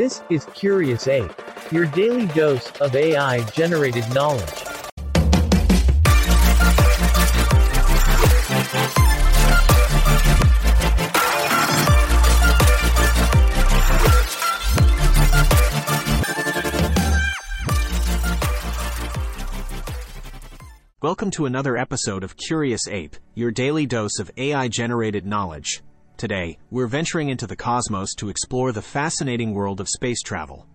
This is Curious Ape, your daily dose of AI generated knowledge. Welcome to another episode of Curious Ape, your daily dose of AI generated knowledge. Today, we're venturing into the cosmos to explore the fascinating world of space travel.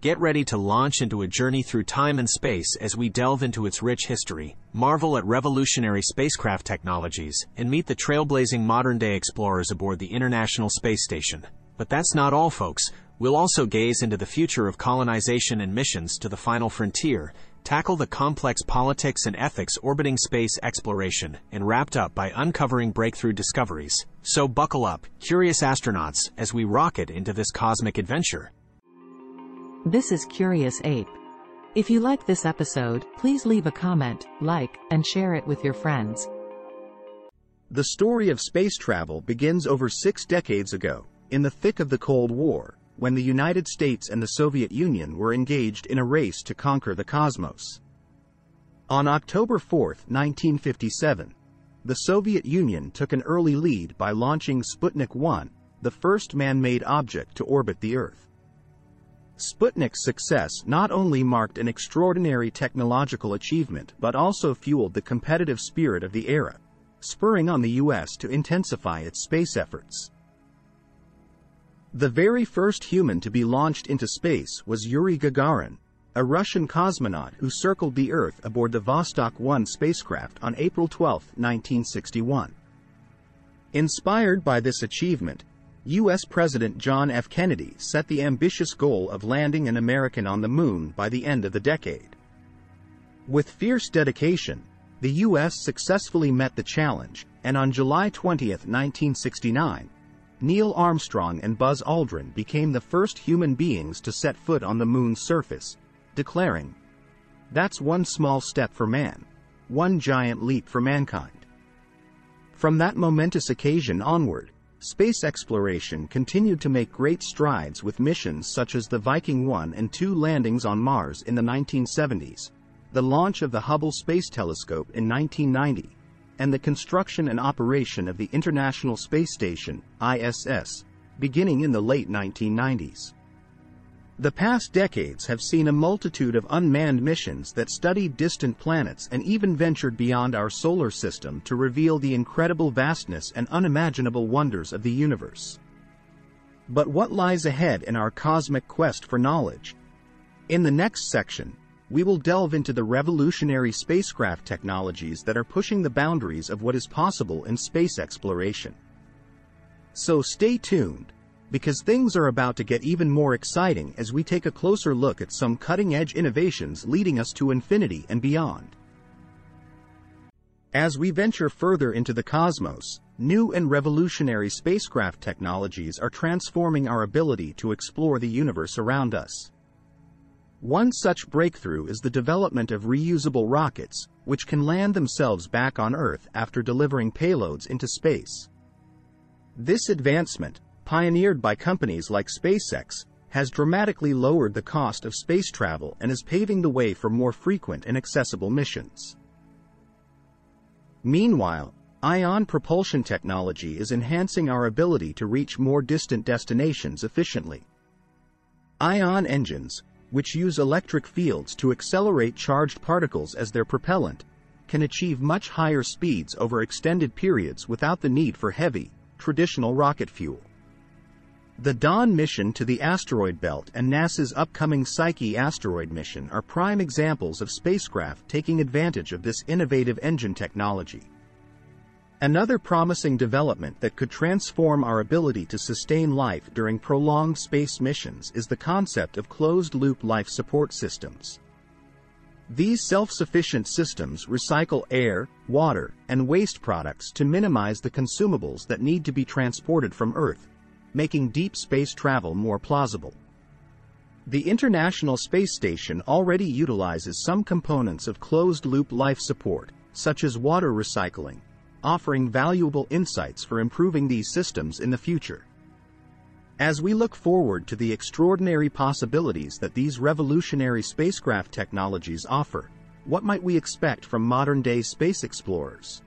Get ready to launch into a journey through time and space as we delve into its rich history, marvel at revolutionary spacecraft technologies, and meet the trailblazing modern day explorers aboard the International Space Station. But that's not all, folks. We'll also gaze into the future of colonization and missions to the final frontier tackle the complex politics and ethics orbiting space exploration, and wrapped up by uncovering breakthrough discoveries. So buckle up, curious astronauts, as we rocket into this cosmic adventure. This is Curious Ape. If you like this episode, please leave a comment, like, and share it with your friends. The story of space travel begins over six decades ago, in the thick of the Cold War, when the United States and the Soviet Union were engaged in a race to conquer the cosmos. On October 4, 1957, the Soviet Union took an early lead by launching Sputnik 1, the first man-made object to orbit the Earth. Sputnik's success not only marked an extraordinary technological achievement but also fueled the competitive spirit of the era, spurring on the U.S. to intensify its space efforts. The very first human to be launched into space was Yuri Gagarin, a Russian cosmonaut who circled the Earth aboard the Vostok 1 spacecraft on April 12, 1961. Inspired by this achievement, U.S. President John F. Kennedy set the ambitious goal of landing an American on the moon by the end of the decade. With fierce dedication, the U.S. successfully met the challenge, and on July 20, 1969, Neil Armstrong and Buzz Aldrin became the first human beings to set foot on the moon's surface, declaring, That's one small step for man, one giant leap for mankind. From that momentous occasion onward, space exploration continued to make great strides with missions such as the Viking 1 and 2 landings on Mars in the 1970s, the launch of the Hubble Space Telescope in 1990, and the construction and operation of the International Space Station, ISS, beginning in the late 1990s. The past decades have seen a multitude of unmanned missions that studied distant planets and even ventured beyond our solar system to reveal the incredible vastness and unimaginable wonders of the universe. But what lies ahead in our cosmic quest for knowledge? In the next section, we will delve into the revolutionary spacecraft technologies that are pushing the boundaries of what is possible in space exploration. So stay tuned, because things are about to get even more exciting as we take a closer look at some cutting-edge innovations leading us to infinity and beyond. As we venture further into the cosmos, new and revolutionary spacecraft technologies are transforming our ability to explore the universe around us. One such breakthrough is the development of reusable rockets, which can land themselves back on Earth after delivering payloads into space. This advancement, pioneered by companies like SpaceX, has dramatically lowered the cost of space travel and is paving the way for more frequent and accessible missions. Meanwhile, ion propulsion technology is enhancing our ability to reach more distant destinations efficiently. Ion engines, which use electric fields to accelerate charged particles as their propellant, can achieve much higher speeds over extended periods without the need for heavy, traditional rocket fuel. The Dawn mission to the asteroid belt and NASA's upcoming Psyche asteroid mission are prime examples of spacecraft taking advantage of this innovative engine technology. Another promising development that could transform our ability to sustain life during prolonged space missions is the concept of closed-loop life support systems. These self-sufficient systems recycle air, water, and waste products to minimize the consumables that need to be transported from Earth, making deep space travel more plausible. The International Space Station already utilizes some components of closed-loop life support, such as water recycling, offering valuable insights for improving these systems in the future. As we look forward to the extraordinary possibilities that these revolutionary spacecraft technologies offer, what might we expect from modern-day space explorers?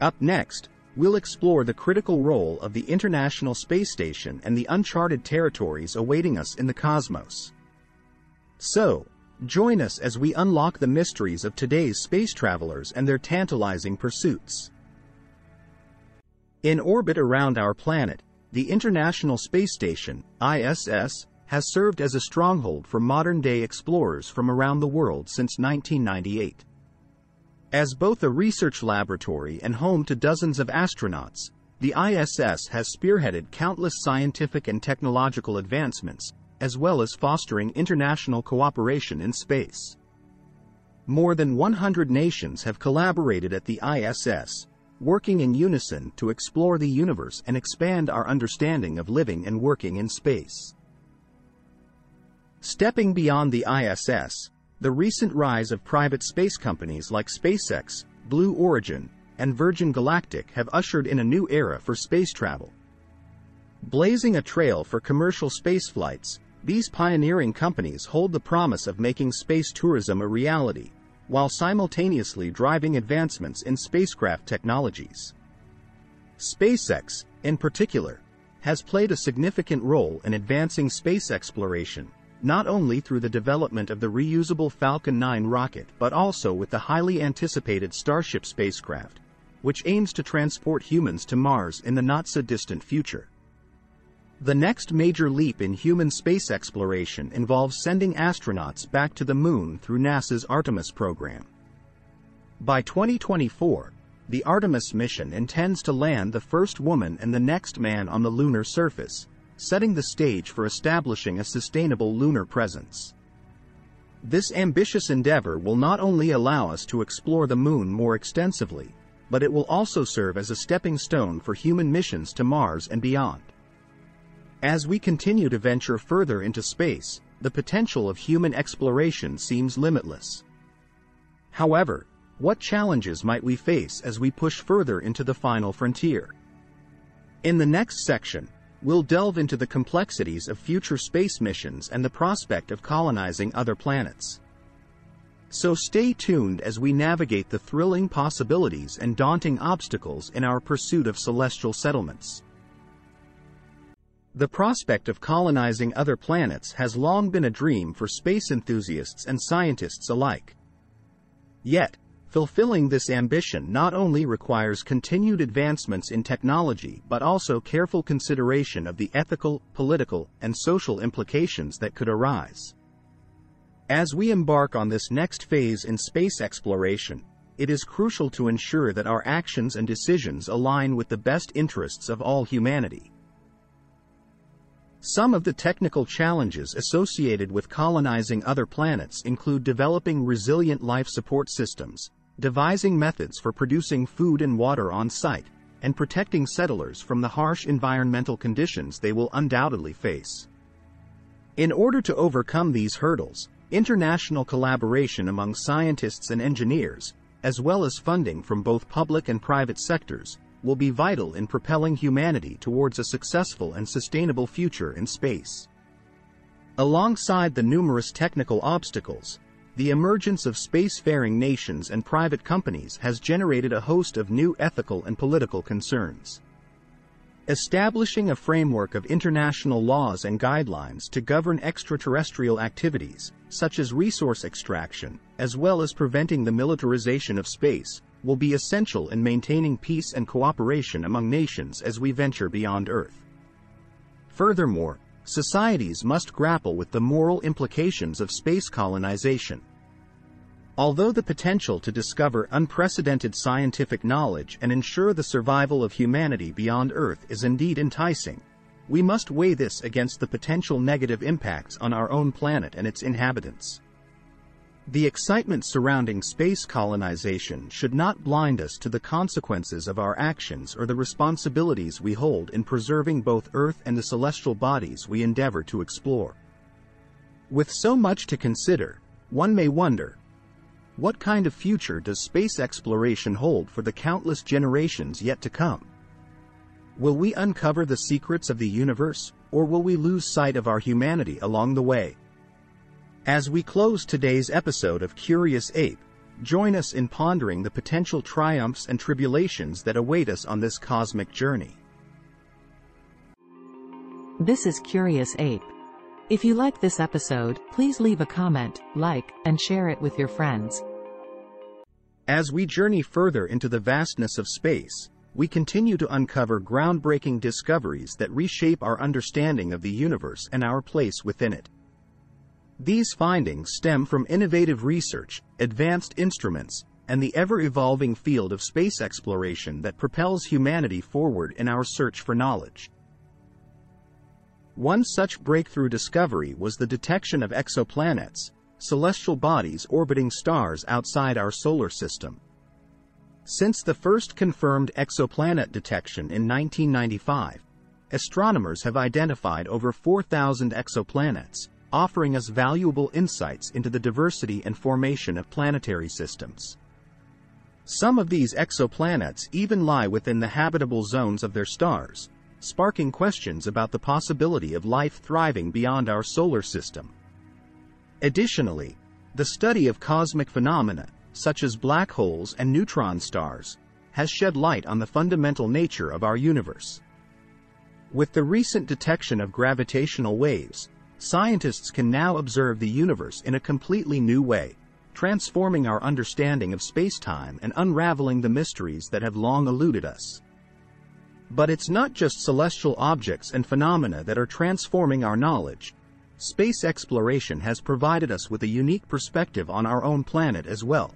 Up next, we'll explore the critical role of the International Space Station and the uncharted territories awaiting us in the cosmos. So, join us as we unlock the mysteries of today's space travelers and their tantalizing pursuits. In orbit around our planet, the International Space Station, ISS, has served as a stronghold for modern-day explorers from around the world since 1998. As both a research laboratory and home to dozens of astronauts, the ISS has spearheaded countless scientific and technological advancements, as well as fostering international cooperation in space. More than 100 nations have collaborated at the ISS, working in unison to explore the universe and expand our understanding of living and working in space. Stepping beyond the ISS, the recent rise of private space companies like SpaceX, Blue Origin, and Virgin Galactic have ushered in a new era for space travel. Blazing a trail for commercial space flights, these pioneering companies hold the promise of making space tourism a reality, while simultaneously driving advancements in spacecraft technologies. SpaceX, in particular, has played a significant role in advancing space exploration, not only through the development of the reusable Falcon 9 rocket but also with the highly anticipated Starship spacecraft, which aims to transport humans to Mars in the not-so-distant future. The next major leap in human space exploration involves sending astronauts back to the moon through NASA's Artemis program. By 2024, the Artemis mission intends to land the first woman and the next man on the lunar surface, setting the stage for establishing a sustainable lunar presence. This ambitious endeavor will not only allow us to explore the moon more extensively, but it will also serve as a stepping stone for human missions to Mars and beyond. As we continue to venture further into space, the potential of human exploration seems limitless. However, what challenges might we face as we push further into the final frontier? In the next section, we'll delve into the complexities of future space missions and the prospect of colonizing other planets. So stay tuned as we navigate the thrilling possibilities and daunting obstacles in our pursuit of celestial settlements. The prospect of colonizing other planets has long been a dream for space enthusiasts and scientists alike. Yet, fulfilling this ambition not only requires continued advancements in technology but also careful consideration of the ethical, political, and social implications that could arise. As we embark on this next phase in space exploration, it is crucial to ensure that our actions and decisions align with the best interests of all humanity. Some of the technical challenges associated with colonizing other planets include developing resilient life support systems, devising methods for producing food and water on site, and protecting settlers from the harsh environmental conditions they will undoubtedly face. In order to overcome these hurdles, international collaboration among scientists and engineers, as well as funding from both public and private sectors, will be vital in propelling humanity towards a successful and sustainable future in space. Alongside the numerous technical obstacles, the emergence of spacefaring nations and private companies has generated a host of new ethical and political concerns. Establishing a framework of international laws and guidelines to govern extraterrestrial activities, such as resource extraction, as well as preventing the militarization of space, will be essential in maintaining peace and cooperation among nations as we venture beyond Earth. Furthermore, societies must grapple with the moral implications of space colonization. Although the potential to discover unprecedented scientific knowledge and ensure the survival of humanity beyond Earth is indeed enticing, we must weigh this against the potential negative impacts on our own planet and its inhabitants. The excitement surrounding space colonization should not blind us to the consequences of our actions or the responsibilities we hold in preserving both Earth and the celestial bodies we endeavor to explore. With so much to consider, one may wonder, what kind of future does space exploration hold for the countless generations yet to come? Will we uncover the secrets of the universe, or will we lose sight of our humanity along the way? As we close today's episode of Curious Ape, join us in pondering the potential triumphs and tribulations that await us on this cosmic journey. This is Curious Ape. If you like this episode, please leave a comment, like, and share it with your friends. As we journey further into the vastness of space, we continue to uncover groundbreaking discoveries that reshape our understanding of the universe and our place within it. These findings stem from innovative research, advanced instruments, and the ever-evolving field of space exploration that propels humanity forward in our search for knowledge. One such breakthrough discovery was the detection of exoplanets, celestial bodies orbiting stars outside our solar system. Since the first confirmed exoplanet detection in 1995, astronomers have identified over 4,000 exoplanets, offering us valuable insights into the diversity and formation of planetary systems. Some of these exoplanets even lie within the habitable zones of their stars, sparking questions about the possibility of life thriving beyond our solar system. Additionally, the study of cosmic phenomena, such as black holes and neutron stars, has shed light on the fundamental nature of our universe. With the recent detection of gravitational waves, scientists can now observe the universe in a completely new way, transforming our understanding of space-time and unraveling the mysteries that have long eluded us. But it's not just celestial objects and phenomena that are transforming our knowledge. Space exploration has provided us with a unique perspective on our own planet as well.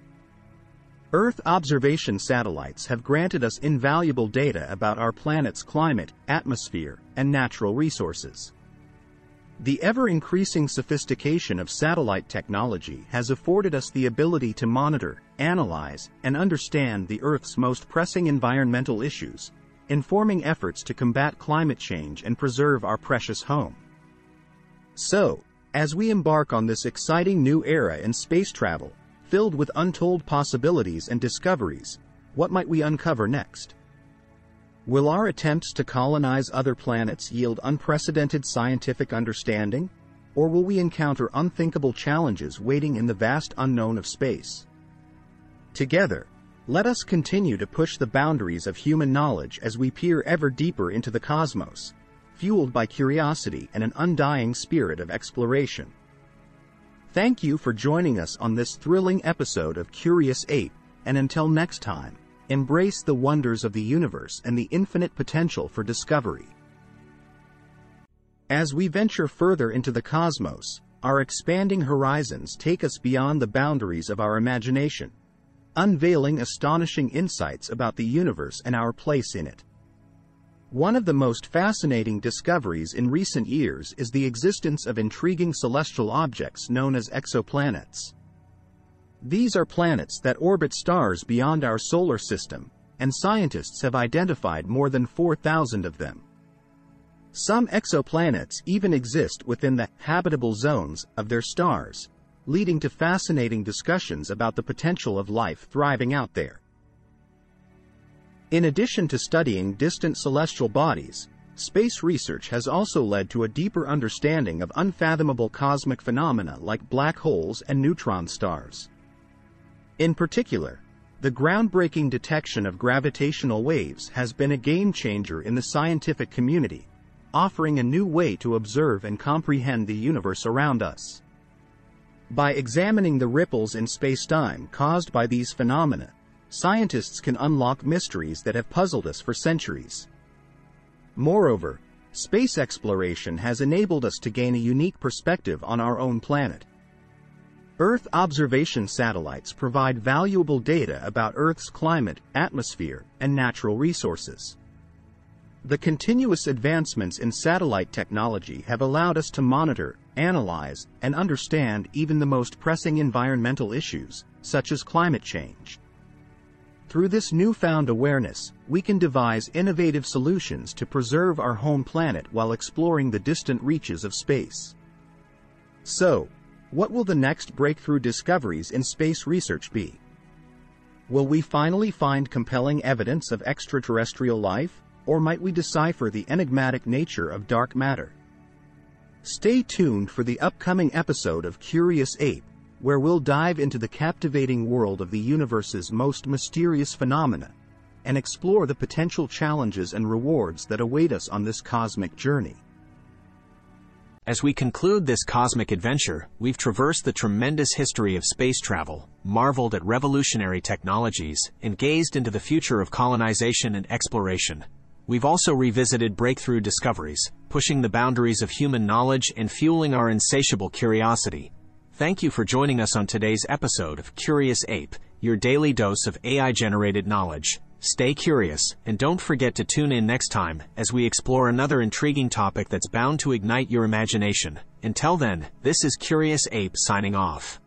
Earth observation satellites have granted us invaluable data about our planet's climate, atmosphere, and natural resources. The ever-increasing sophistication of satellite technology has afforded us the ability to monitor, analyze, and understand the Earth's most pressing environmental issues, informing efforts to combat climate change and preserve our precious home. So, as we embark on this exciting new era in space travel, filled with untold possibilities and discoveries, what might we uncover next? Will our attempts to colonize other planets yield unprecedented scientific understanding, or will we encounter unthinkable challenges waiting in the vast unknown of space? Together, let us continue to push the boundaries of human knowledge as we peer ever deeper into the cosmos, fueled by curiosity and an undying spirit of exploration. Thank you for joining us on this thrilling episode of Curious Ape, and until next time, embrace the wonders of the universe and the infinite potential for discovery. As we venture further into the cosmos, our expanding horizons take us beyond the boundaries of our imagination, unveiling astonishing insights about the universe and our place in it. One of the most fascinating discoveries in recent years is the existence of intriguing celestial objects known as exoplanets. These are planets that orbit stars beyond our solar system, and scientists have identified more than 4,000 of them. Some exoplanets even exist within the habitable zones of their stars, leading to fascinating discussions about the potential of life thriving out there. In addition to studying distant celestial bodies, space research has also led to a deeper understanding of unfathomable cosmic phenomena like black holes and neutron stars. In particular, the groundbreaking detection of gravitational waves has been a game changer in the scientific community, offering a new way to observe and comprehend the universe around us. By examining the ripples in spacetime caused by these phenomena, scientists can unlock mysteries that have puzzled us for centuries. Moreover, space exploration has enabled us to gain a unique perspective on our own planet. Earth observation satellites provide valuable data about Earth's climate, atmosphere, and natural resources. The continuous advancements in satellite technology have allowed us to monitor, analyze, and understand even the most pressing environmental issues, such as climate change. Through this newfound awareness, we can devise innovative solutions to preserve our home planet while exploring the distant reaches of space. So, what will the next breakthrough discoveries in space research be? Will we finally find compelling evidence of extraterrestrial life, Or might we decipher the enigmatic nature of dark matter? Stay tuned for the upcoming episode of Curious Ape, where we'll dive into the captivating world of the universe's most mysterious phenomena and explore the potential challenges and rewards that await us on this cosmic journey. As we conclude this cosmic adventure, we've traversed the tremendous history of space travel, marveled at revolutionary technologies, and gazed into the future of colonization and exploration. We've also revisited breakthrough discoveries, pushing the boundaries of human knowledge and fueling our insatiable curiosity. Thank you for joining us on today's episode of Curious Ape, your daily dose of AI generated knowledge. Stay curious, and don't forget to tune in next time as we explore another intriguing topic that's bound to ignite your imagination. Until then, this is Curious Ape signing off.